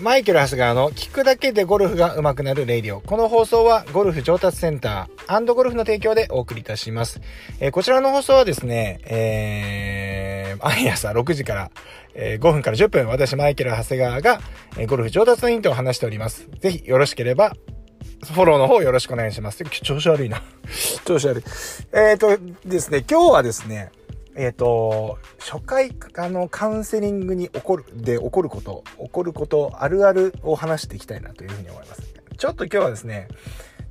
マイケル・ハスガーの聞くだけでゴルフが上手くなるレイディオ。この放送はゴルフ上達センターゴルフの提供でお送りいたします。えー、こちらの放送はですね、えー、毎朝6時から、えー、5分から10分、私マイケル・ハスガーが、え、ゴルフ上達のヒントを話しております。ぜひよろしければフォローの方よろしくお願いします。調子悪いな。調子悪い。えっ、ー、とですね、今日はですね、えっ、ー、と、初回、あの、カウンセリングに起こる、で起こること、起こること、あるあるを話していきたいなというふうに思います。ちょっと今日はですね、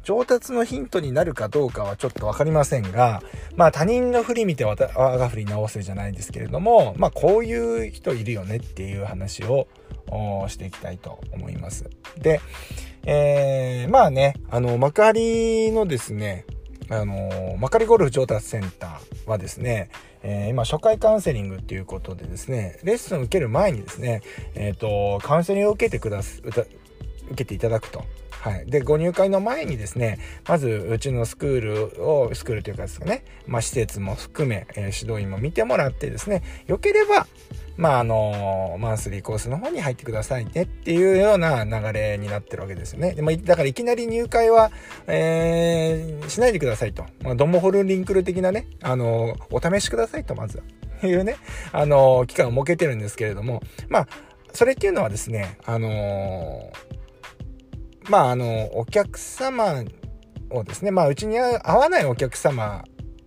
上達のヒントになるかどうかはちょっとわかりませんが、まあ他人の振り見て我が振り直せじゃないんですけれども、まあこういう人いるよねっていう話をしていきたいと思います。で、えー、まあね、あの、幕張のですね、あの、幕張ゴルフ上達センターはですね、えー、今、初回カウンセリングっていうことでですね、レッスン受ける前にですね、えっ、ー、と、カウンセリングを受けてくだす、受けていただくと。はい。で、ご入会の前にですね、まず、うちのスクールを、スクールというかですね、まあ、施設も含め、えー、指導員も見てもらってですね、良ければ、まあ、あのマンスリーコースの方に入ってくださいねっていうような流れになってるわけですよね。でも、だからいきなり入会は、えー、しないでくださいと。まあ、ドモホルンリンクル的なね、あのお試しくださいと、まずは。いうね、あの期間を設けてるんですけれども、まあ、それっていうのはですね、あのまあ、あの、お客様をですね、まあ、うちに合わないお客様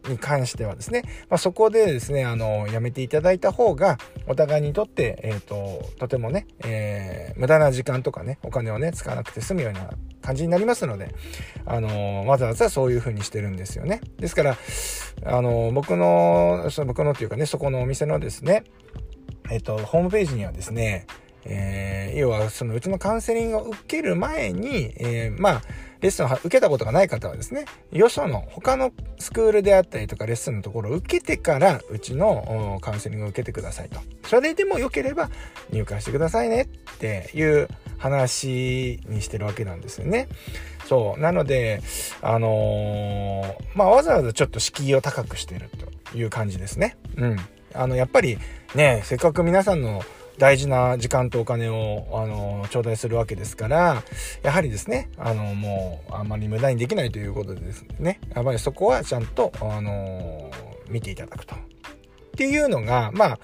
に関してはですね、まあ、そこでですね、あの、やめていただいた方が、お互いにとって、えっ、ー、と、とてもね、えー、無駄な時間とかね、お金をね、使わなくて済むような感じになりますので、あの、わざわざそういう風にしてるんですよね。ですから、あの、僕の、その僕のというかね、そこのお店のですね、えっ、ー、と、ホームページにはですね、えー、要はそのうちのカウンセリングを受ける前に、えー、まあ、レッスンを受けたことがない方はですね、よその他のスクールであったりとかレッスンのところを受けてからうちのカウンセリングを受けてくださいと。それでも良ければ入会してくださいねっていう話にしてるわけなんですよね。そう。なので、あのー、まあ、わざわざちょっと敷居を高くしてるという感じですね。うん。あの、やっぱりね、せっかく皆さんの大事な時間とお金を、あの、頂戴するわけですから、やはりですね、あの、もう、あんまり無駄にできないということでですね、やっぱりそこはちゃんと、あの、見ていただくと。っていうのが、まあ、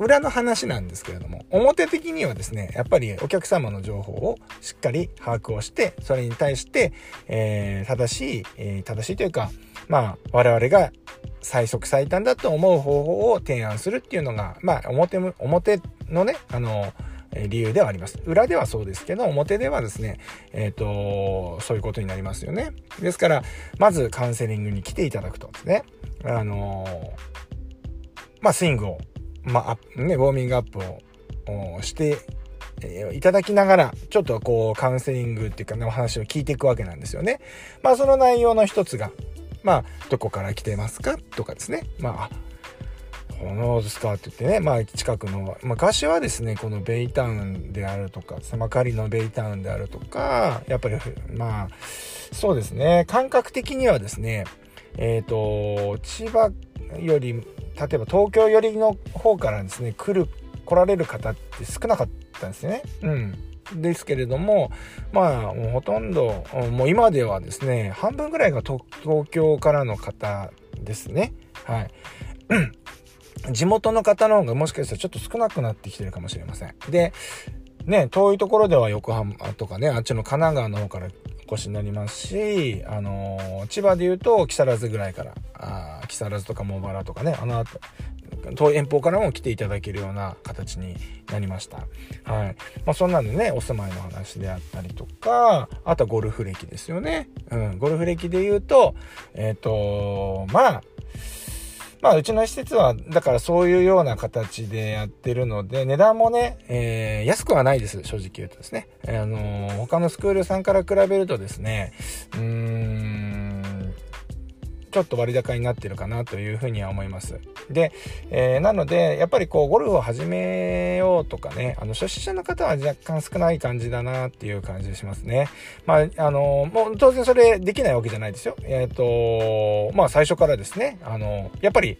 裏の話なんですけれども、表的にはですね、やっぱりお客様の情報をしっかり把握をして、それに対して、えー、正しい、えー、正しいというか、まあ、我々が最速最短だと思う方法を提案するっていうのが、まあ、表、表のね、あの、理由ではあります。裏ではそうですけど、表ではですね、えっ、ー、と、そういうことになりますよね。ですから、まずカウンセリングに来ていただくとですね、あの、まあ、スイングをまあ、ね、ウォーミングアップをしていただきながら、ちょっとこう、カウンセリングっていうかね、お話を聞いていくわけなんですよね。まあ、その内容の一つが、まあ、どこから来てますか？とかですね。まあ、このですか？って言ってね、まあ、近くの、昔はですね、このベイタウンであるとか、狭かりのベイタウンであるとか、やっぱり、まあ、そうですね、感覚的にはですね、えっ、ー、と、千葉より例えば東京寄りの方からですね来る来られる方って少なかったんですね。うん。ですけれども、まあ、もうほとんど、もう今ではですね、半分ぐらいが東京からの方ですね。はい。地元の方の方がもしかしたらちょっと少なくなってきてるかもしれません。で、ね、遠いところでは横浜とかね、あっちの神奈川の方からお越しになりますし、あのー、千葉で言うと木更津ぐらいから、あ木更津とか茂原とかね、あの後、遠方からも来ていただけるような形になりました。はい。まあそんなんでね、お住まいの話であったりとか、あとはゴルフ歴ですよね。うん、ゴルフ歴で言うと、えっ、ー、と、まあ、まあ、うちの施設は、だからそういうような形でやってるので、値段もね、えー、安くはないです、正直言うとですね。あのー、他のスクールさんから比べるとですね、うーん、ちょっと割高になってるかなというふうには思います。で、えー、なので、やっぱりこう、ゴルフを始めようとかね、あの、初心者の方は若干少ない感じだなっていう感じしますね。まあ、あの、もう当然それできないわけじゃないですよ。えっ、ー、と、まあ、最初からですね、あの、やっぱり、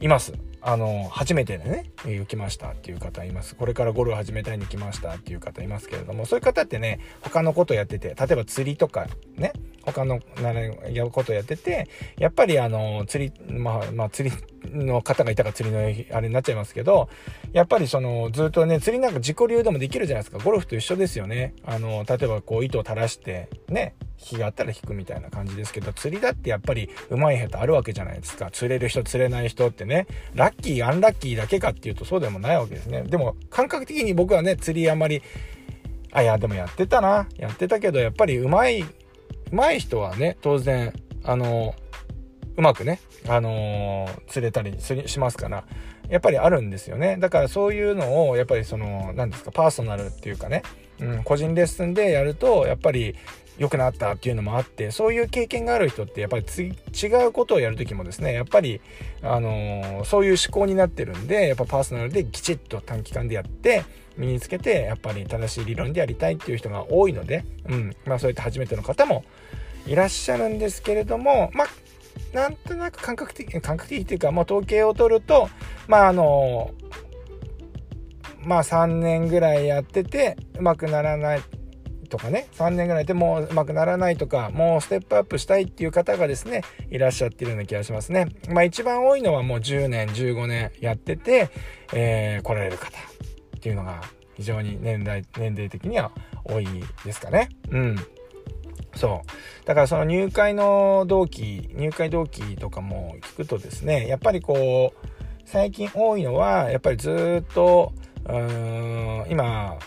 います。あの、初めてでね、え来ましたっていう方います。これからゴルフ始めたいに来ましたっていう方いますけれども、そういう方ってね、他のことやってて、例えば釣りとかね、他のやることやってて、やっぱりあの、釣り、まあ、まあ、釣りの方がいたから釣りのあれになっちゃいますけど、やっぱりその、ずっとね、釣りなんか自己流でもできるじゃないですか。ゴルフと一緒ですよね。あの、例えばこう糸を垂らして、ね、日があったら引くみたいな感じですけど、釣りだってやっぱり上手い下手あるわけじゃないですか。釣れる人、釣れない人ってね、ラッキー、アンラッキーだけかっていうとそうでもないわけですね。でも、感覚的に僕はね、釣りあまり、あ、いや、でもやってたな。やってたけど、やっぱり上手い、上手い人はね、当然、あの、うまくね、あの、釣れたりしますから、やっぱりあるんですよね。だからそういうのを、やっぱりその、何ですか、パーソナルっていうかね、うん、個人レッスンでやると、やっぱり良くなったっていうのもあって、そういう経験がある人って、やっぱり違うことをやるときもですね、やっぱり、あのー、そういう思考になってるんで、やっぱパーソナルできちっと短期間でやって、身につけて、やっぱり正しい理論でやりたいっていう人が多いので、うん、まあそういった初めての方もいらっしゃるんですけれども、まあ、なんとなく感覚的、感覚的っていうか、もう統計を取ると、まああのーまあ3年ぐらいやっててうまくならないとかね3年ぐらいでもううまくならないとかもうステップアップしたいっていう方がですねいらっしゃってるような気がしますね。まあ一番多いのはもう10年15年やってて、えー、来られる方っていうのが非常に年代年齢的には多いですかね。うん。そう。だからその入会の同期、入会同期とかも聞くとですね、やっぱりこう、最近多いのは、やっぱりずっと、うーん今、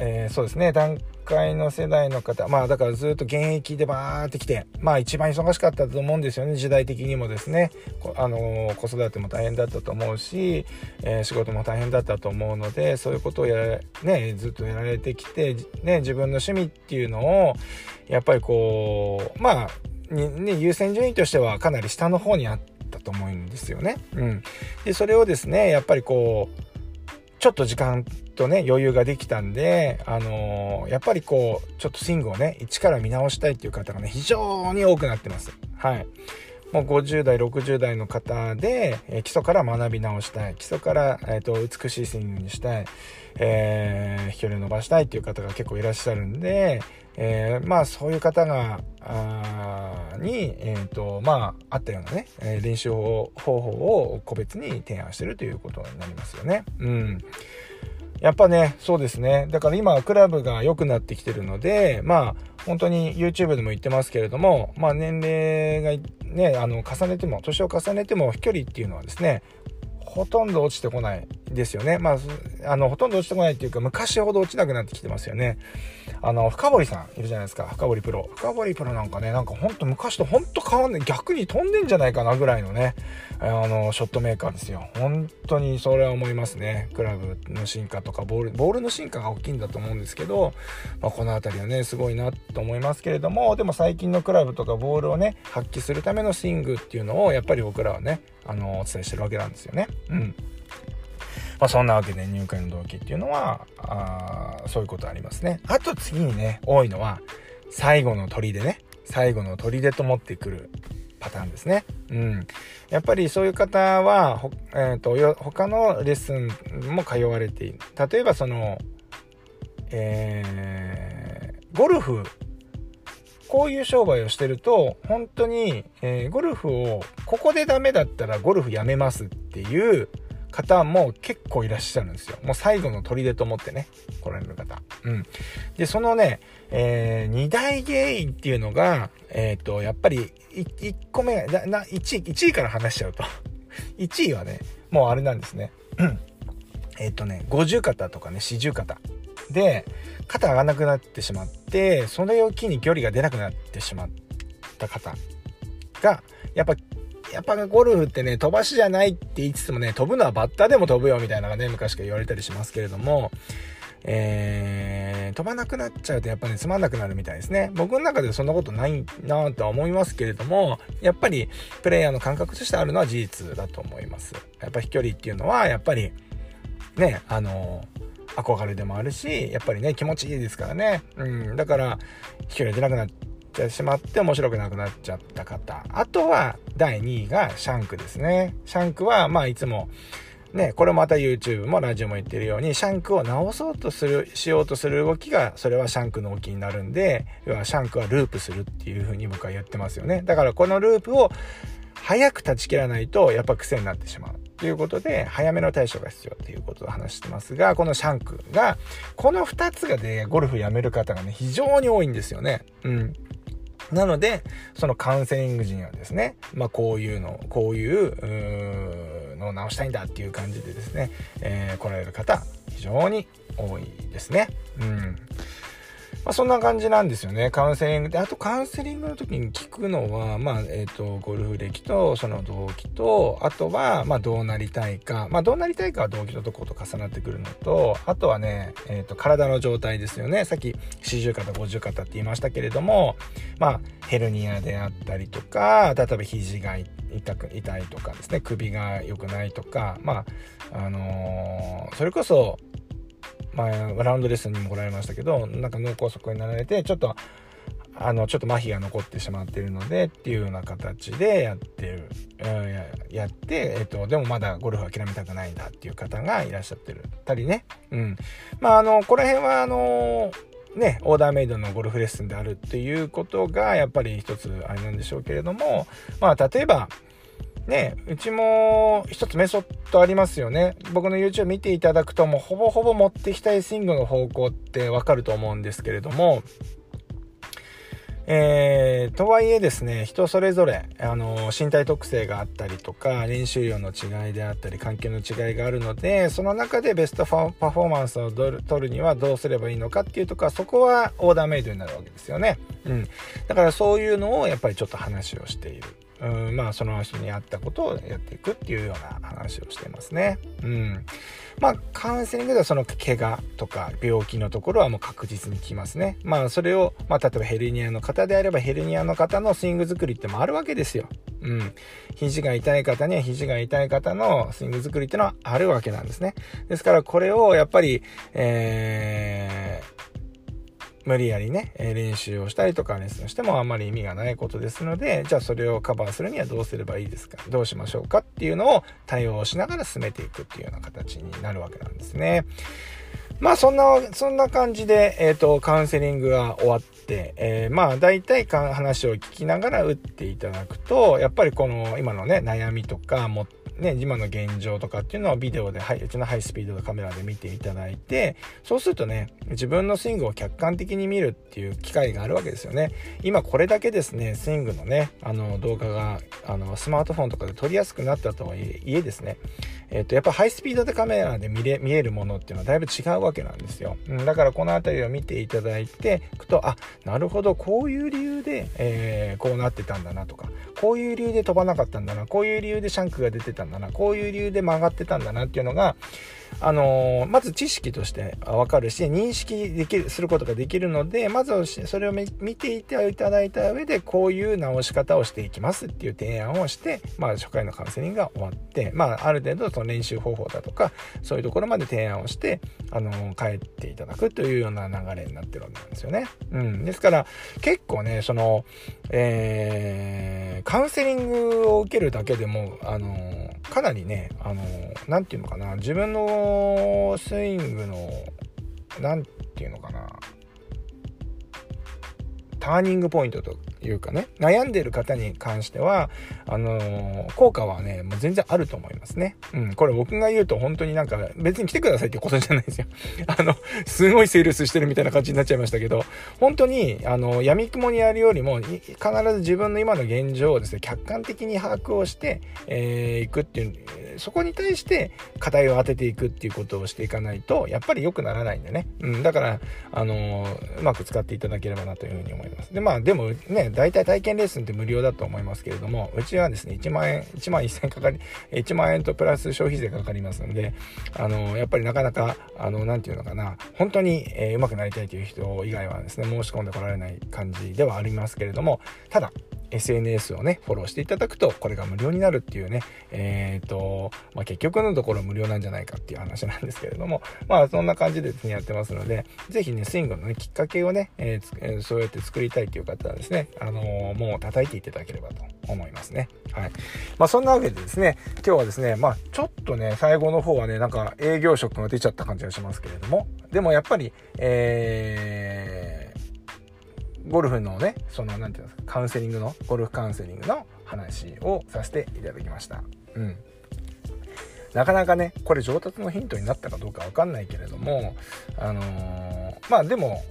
えー、そうですね段階の世代の方まあだからずっと現役でバーってきてまあ一番忙しかったと思うんですよね時代的にもですねあのー、子育ても大変だったと思うし、えー、仕事も大変だったと思うのでそういうことをやねずっとやられてきて、ね、自分の趣味っていうのをやっぱりこうまあね、優先順位としてはかなり下の方にあって。ったと思うんですよね。うん。で、それをですね、やっぱりこう、ちょっと時間とね、余裕ができたんで、あのー、やっぱりこう、ちょっとスイングをね、一から見直したいっていう方がね、非常に多くなってます。はい。もう50代、60代の方で、えー、基礎から学び直したい。基礎から、えっ、ー、と、美しいスイングにしたい。えー、飛距離を伸ばしたいっていう方が結構いらっしゃるんで、えー、まあそういう方が、あに、え、ー、と、まあ、あったようなね、え、練習方法を個別に提案してるということになりますよね。うん。やっぱね、そうですね。だから今、クラブが良くなってきてるので、まあ、本当に YouTube でも言ってますけれども、まあ、年齢がね、あの、重ねても、年を重ねても飛距離っていうのはですね、ほとんど落ちてこないですよね。まあ、あの、ほとんど落ちてこないっていうか、昔ほど落ちなくなってきてますよね。あの、深堀さんいるじゃないですか。深堀プロ。深堀プロなんかね、なんかほんと昔とほんと変わんない。逆に飛んでんじゃないかなぐらいのね、あの、ショットメーカーですよ。本当にそれは思いますね。クラブの進化とか、ボール、ボールの進化が大きいんだと思うんですけど、まあ、この辺りはね、すごいなと思いますけれども、でも最近のクラブとかボールをね、発揮するためのスイングっていうのを、やっぱり僕らはね、あの、お伝えしてるわけなんですよね。うん。まあ、そんなわけで入会の動機っていうのは、あそういうことありますね。あと次にね、多いのは、最後の砦ね。最後の砦と持ってくるパターンですね。うん。やっぱりそういう方は、えっ、ー、と、他のレッスンも通われている。例えばその、えー、ゴルフ、こういう商売をしてると、本当に、えー、ゴルフを、ここでダメだったらゴルフやめますっていう、方も結構いらっしゃるんですよ。もう最後の砦と思ってね、来られる方。うん。で、そのね、えー、二大原因っていうのが、えっ、ー、と、やっぱり、1個目が、な、1位、1位から話しちゃうと。1位はね、もうあれなんですね。うんえっとね、50肩とかね、40肩。で、肩上がらなくなってしまって、それを機に距離が出なくなってしまった方が、やっぱやっぱゴルフってね、飛ばしじゃないって言いつつもね、飛ぶのはバッターでも飛ぶよみたいなのがね、昔から言われたりしますけれども、えー、飛ばなくなっちゃうとやっぱり、ね、つまんなくなるみたいですね。僕の中ではそんなことないなとは思いますけれども、やっぱりプレイヤーの感覚としてあるのは事実だと思います。やっぱ飛距離っていうのは、やっぱり、ね、あの憧れでもあるし、やっぱりね、気持ちいいですからね。うん、だから、飛距離出なくなってしまって面白くなくなっちゃった方。あとは、第2位がシャンクですね。シャンクは、まあ、いつも、ね、これまた YouTube もラジオも言ってるように、シャンクを直そうとする、しようとする動きが、それはシャンクの動きになるんで、要はシャンクはループするっていう風に僕は言ってますよね。だからこのループを早く断ち切らないと、やっぱ癖になってしまう。ということで、早めの対処が必要ということを話してますが、このシャンクが、この2つがね、ゴルフやめる方がね、非常に多いんですよね。うん。なので、そのカウンセリング時にはですね、まあこういうの、こういう、のを直したいんだっていう感じでですね、えー、来られる方、非常に多いですね。うん。まあ、そんな感じなんですよね。カウンセリングで。あとカウンセリングの時に聞くのは、まあ、えっ、ー、と、ゴルフ歴と、その動機と、あとは、まあ、どうなりたいか。まあ、どうなりたいかは動機のとこと重なってくるのと、あとはね、えっ、ー、と、体の状態ですよね。さっき、四十肩、五十肩って言いましたけれども、まあ、ヘルニアであったりとか、例えば肘が痛く、痛いとかですね、首が良くないとか、まあ、あのー、それこそ、まあ、ラウンドレッスンにも来られましたけど、なんか脳梗塞になられて、ちょっと、あの、ちょっと麻痺が残ってしまっているので、っていうような形でやってる、うんやって、えっと、でもまだゴルフ諦めたくないんだっていう方がいらっしゃってるたりね。うん。まあ、あの、この辺は、あの、ね、オーダーメイドのゴルフレッスンであるっていうことが、やっぱり一つあれなんでしょうけれども、まあ、例えば、ね、うちも一つメソッドありますよね。僕の YouTube 見ていただくともうほぼほぼ持ってきたいスイングの方向ってわかると思うんですけれども、えー、とはいえですね、人それぞれ、あの、身体特性があったりとか、練習量の違いであったり、環境の違いがあるので、その中でベストパフォーマンスを取るにはどうすればいいのかっていうとこは、そこはオーダーメイドになるわけですよね。うん。だからそういうのをやっぱりちょっと話をしている。うんまあその人に合ったことをやっていくっていうような話をしてますね。うん。まあカウンセリングではその怪我とか病気のところはもう確実に効きますね。まあそれを、まあ例えばヘルニアの方であればヘルニアの方のスイング作りってもあるわけですよ。うん。肘が痛い方には肘が痛い方のスイング作りっていうのはあるわけなんですね。ですからこれをやっぱり、えー、無理やりね、練習をしたりとかレッスンしてもあんまり意味がないことですので、じゃあそれをカバーするにはどうすればいいですか？どうしましょうかっていうのを対応しながら進めていくっていうような形になるわけなんですね。まあそんな、そんな感じで、えっ、ー、と、カウンセリングが終わって、えー、まあ大体話を聞きながら打っていただくと、やっぱりこの今のね、悩みとか、もね、今の現状とかっていうのをビデオで、はい、うちのハイスピードのカメラで見ていただいて、そうするとね、自分のスイングを客観的に見るっていう機会があるわけですよね。今これだけですね、スイングのね、あの動画が、あの、スマートフォンとかで撮りやすくなったとはいえですね、えっ、ー、と、やっぱハイスピードでカメラで見れ、見えるものっていうのはだいぶ違うわけなんですよ。うん、だからこの辺りを見ていただいていくと、あ、なるほど、こういう理由で、えー、こうなってたんだなとか、こういう理由で飛ばなかったんだな、こういう理由でシャンクが出てたんだな、こういう理由で曲がってたんだなっていうのが、あの、まず知識としてわかるし、認識できる、することができるので、まずそれを見ていていただいた上で、こういう直し方をしていきますっていう提案をして、まあ、初回のカウンセリングが終わって、まあ、ある程度その練習方法だとか、そういうところまで提案をして、あの、帰っていただくというような流れになってるわけなんですよね。うん。ですから、結構ね、その、えー、カウンセリングを受けるだけでも、あの、かなりね、あの何、て言うのかな、自分のスイングの、何て言うのかな、ターニングポイントというかね、悩んでる方に関しては、あのー、効果はね、もう全然あると思いますね。うん、これ僕が言うと本当になんか別に来てくださいってことじゃないですよ。あの、すごいセールスしてるみたいな感じになっちゃいましたけど、本当に、あの、闇雲にやるよりも、必ず自分の今の現状をですね、客観的に把握をして、えー、いくっていう、そこに対して課題を当てていくっていうことをしていかないと、やっぱり良くならないんでね。うん、だから、あのー、うまく使っていただければなというふうに思います。で、まあ、でもね、大体体験レッスンって無料だと思いますけれども、うちはですね、1万円、1万1000円かかり、1万円とプラス消費税かかりますので、あの、やっぱりなかなか、あの、なんていうのかな、本当に、えー、上手くなりたいという人以外はですね、申し込んでこられない感じではありますけれども、ただ、SNS をね、フォローしていただくと、これが無料になるっていうね、えっ、ー、と、まあ、結局のところ無料なんじゃないかっていう話なんですけれども、まあ、そんな感じでですね、やってますので、ぜひね、スイングのね、きっかけをね、えー、そうやって作りたいっていう方はですね、あのー、もう叩いていただければと思いますね。はい。まあ、そんなわけでですね、今日はですね、まあ、ちょっとね、最後の方はね、なんか営業職が出ちゃった感じがしますけれども、でもやっぱり、えー、ゴルフのね、その、なんていうんですか、カウンセリングの、ゴルフカウンセリングの話をさせていただきました。うん。なかなかね、これ上達のヒントになったかどうかわかんないけれども、あのー、まあでも、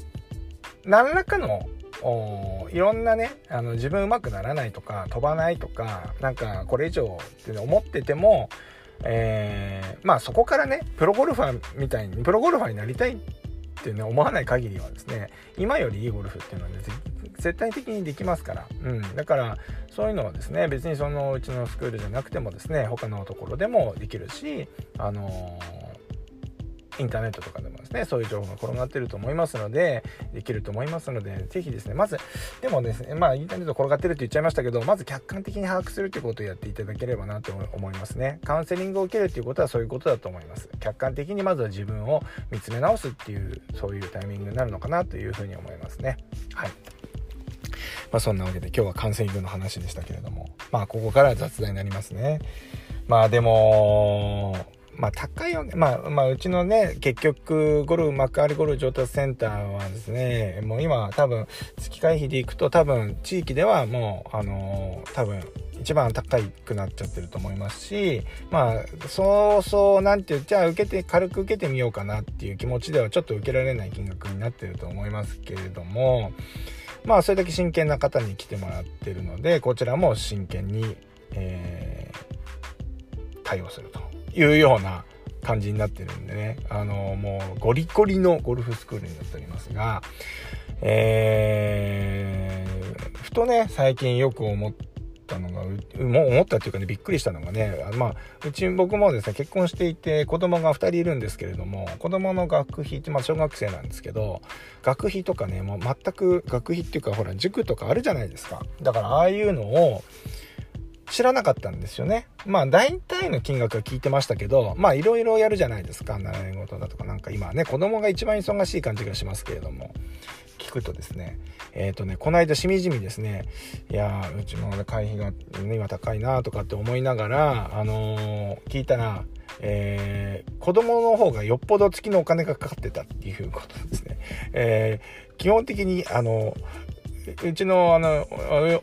何らかのおいろんなねあの自分うまくならないとか飛ばないとかなんかこれ以上って思ってても、えー、まあそこからねプロゴルファーみたいにプロゴルファーになりたいってね、思わない限りはですね、今よりいいゴルフっていうのはね、絶対的にできますから。うん。だから、そういうのはですね、別にそのうちのスクールじゃなくてもですね、他のところでもできるし、あのーインターネットとかでもですね、そういう情報が転がってると思いますので、できると思いますので、ぜひですね、まず、でもですね、まあ、インターネット転がってるって言っちゃいましたけど、まず客観的に把握するということをやっていただければなと思いますね。カウンセリングを受けるっていうことはそういうことだと思います。客観的にまずは自分を見つめ直すっていう、そういうタイミングになるのかなというふうに思いますね。はい。まあ、そんなわけで今日はカウンセリングの話でしたけれども、まあ、ここから雑談になりますね。まあ、でも、まあ高いよね。まあ、まあうちのね、結局、ゴルフ、幕張ゴルフ上達センターはですね、もう今多分、月会費で行くと多分、地域ではもう、あのー、多分、一番高くなっちゃってると思いますし、まあ、そうそう、なんていう、じゃあ受けて、軽く受けてみようかなっていう気持ちではちょっと受けられない金額になってると思いますけれども、まあ、それだけ真剣な方に来てもらってるので、こちらも真剣に、えー、対応すると。いうような感じになってるんでね、あのもうゴリゴリのゴルフスクールになっておりますが、えー、ふとね、最近よく思ったのが、もう思ったっていうかね、びっくりしたのがね、あまあ、うち僕もですね、結婚していて子供が2人いるんですけれども、子供の学費って、まあ小学生なんですけど、学費とかね、もう全く学費っていうか、ほら、塾とかあるじゃないですか。だからああいうのを、知らなかったんですよね。まあ大体の金額は聞いてましたけど、まあいろいろやるじゃないですか。習い事だとかなんか今ね、子供が一番忙しい感じがしますけれども、聞くとですね、えっ、ー、とね、この間しみじみですね、いやうちも会費が今高いなとかって思いながら、あのー、聞いたら、えー、子供の方がよっぽど月のお金がかかってたっていうことですね。えー、基本的に、あのうちのあの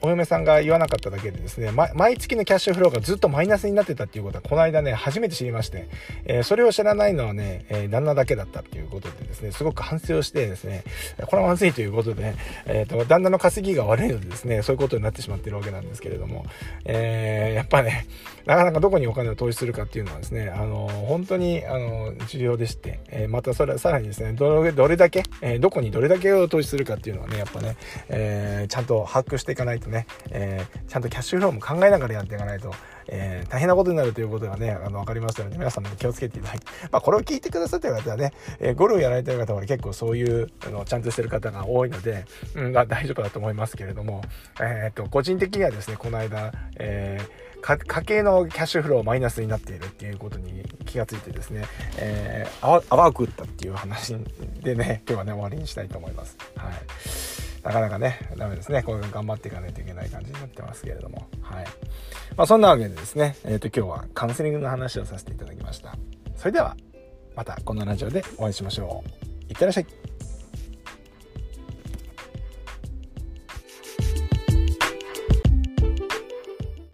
お嫁さんが言わなかっただけでですね、ま、毎月のキャッシュフローがずっとマイナスになってたっていうことはこの間ね初めて知りまして、えー、それを知らないのはね、えー、旦那だけだったっていうことでですねすごく反省をしてですねこれはまずいということで、えーと、旦那の稼ぎが悪いのでですねそういうことになってしまってるわけなんですけれども、えー、やっぱねなかなかどこにお金を投資するかっていうのはですねあの本当にあの重要でして、えまたそれさらにですねどれどれだけ、えどこにどれだけを投資するかっていうのはねやっぱね、えーえー、ちゃんと把握していかないとね、えー、ちゃんとキャッシュフローも考えながらやっていかないと、えー、大変なことになるということがね、あの、分かりましたので、皆さんも気をつけていただいて、まあ、これを聞いてくださってる方はね、えー、ゴルフやられてる方は結構そういう、あの、ちゃんとしてる方が多いので、うんま、大丈夫だと思いますけれども、えっと、個人的にはですね、この間、えー、家計のキャッシュフローマイナスになっているっていうことに気がついてですね、えー、泡を食ったっていう話でね、今日はね、終わりにしたいと思います。はい。なかなかね、ダメですね。これ頑張っていかないといけない感じになってますけれども。はい。まあそんなわけでですね、えっ、ー、と今日はカウンセリングの話をさせていただきました。それでは、またこのラジオでお会いしましょう。いってらっしゃい。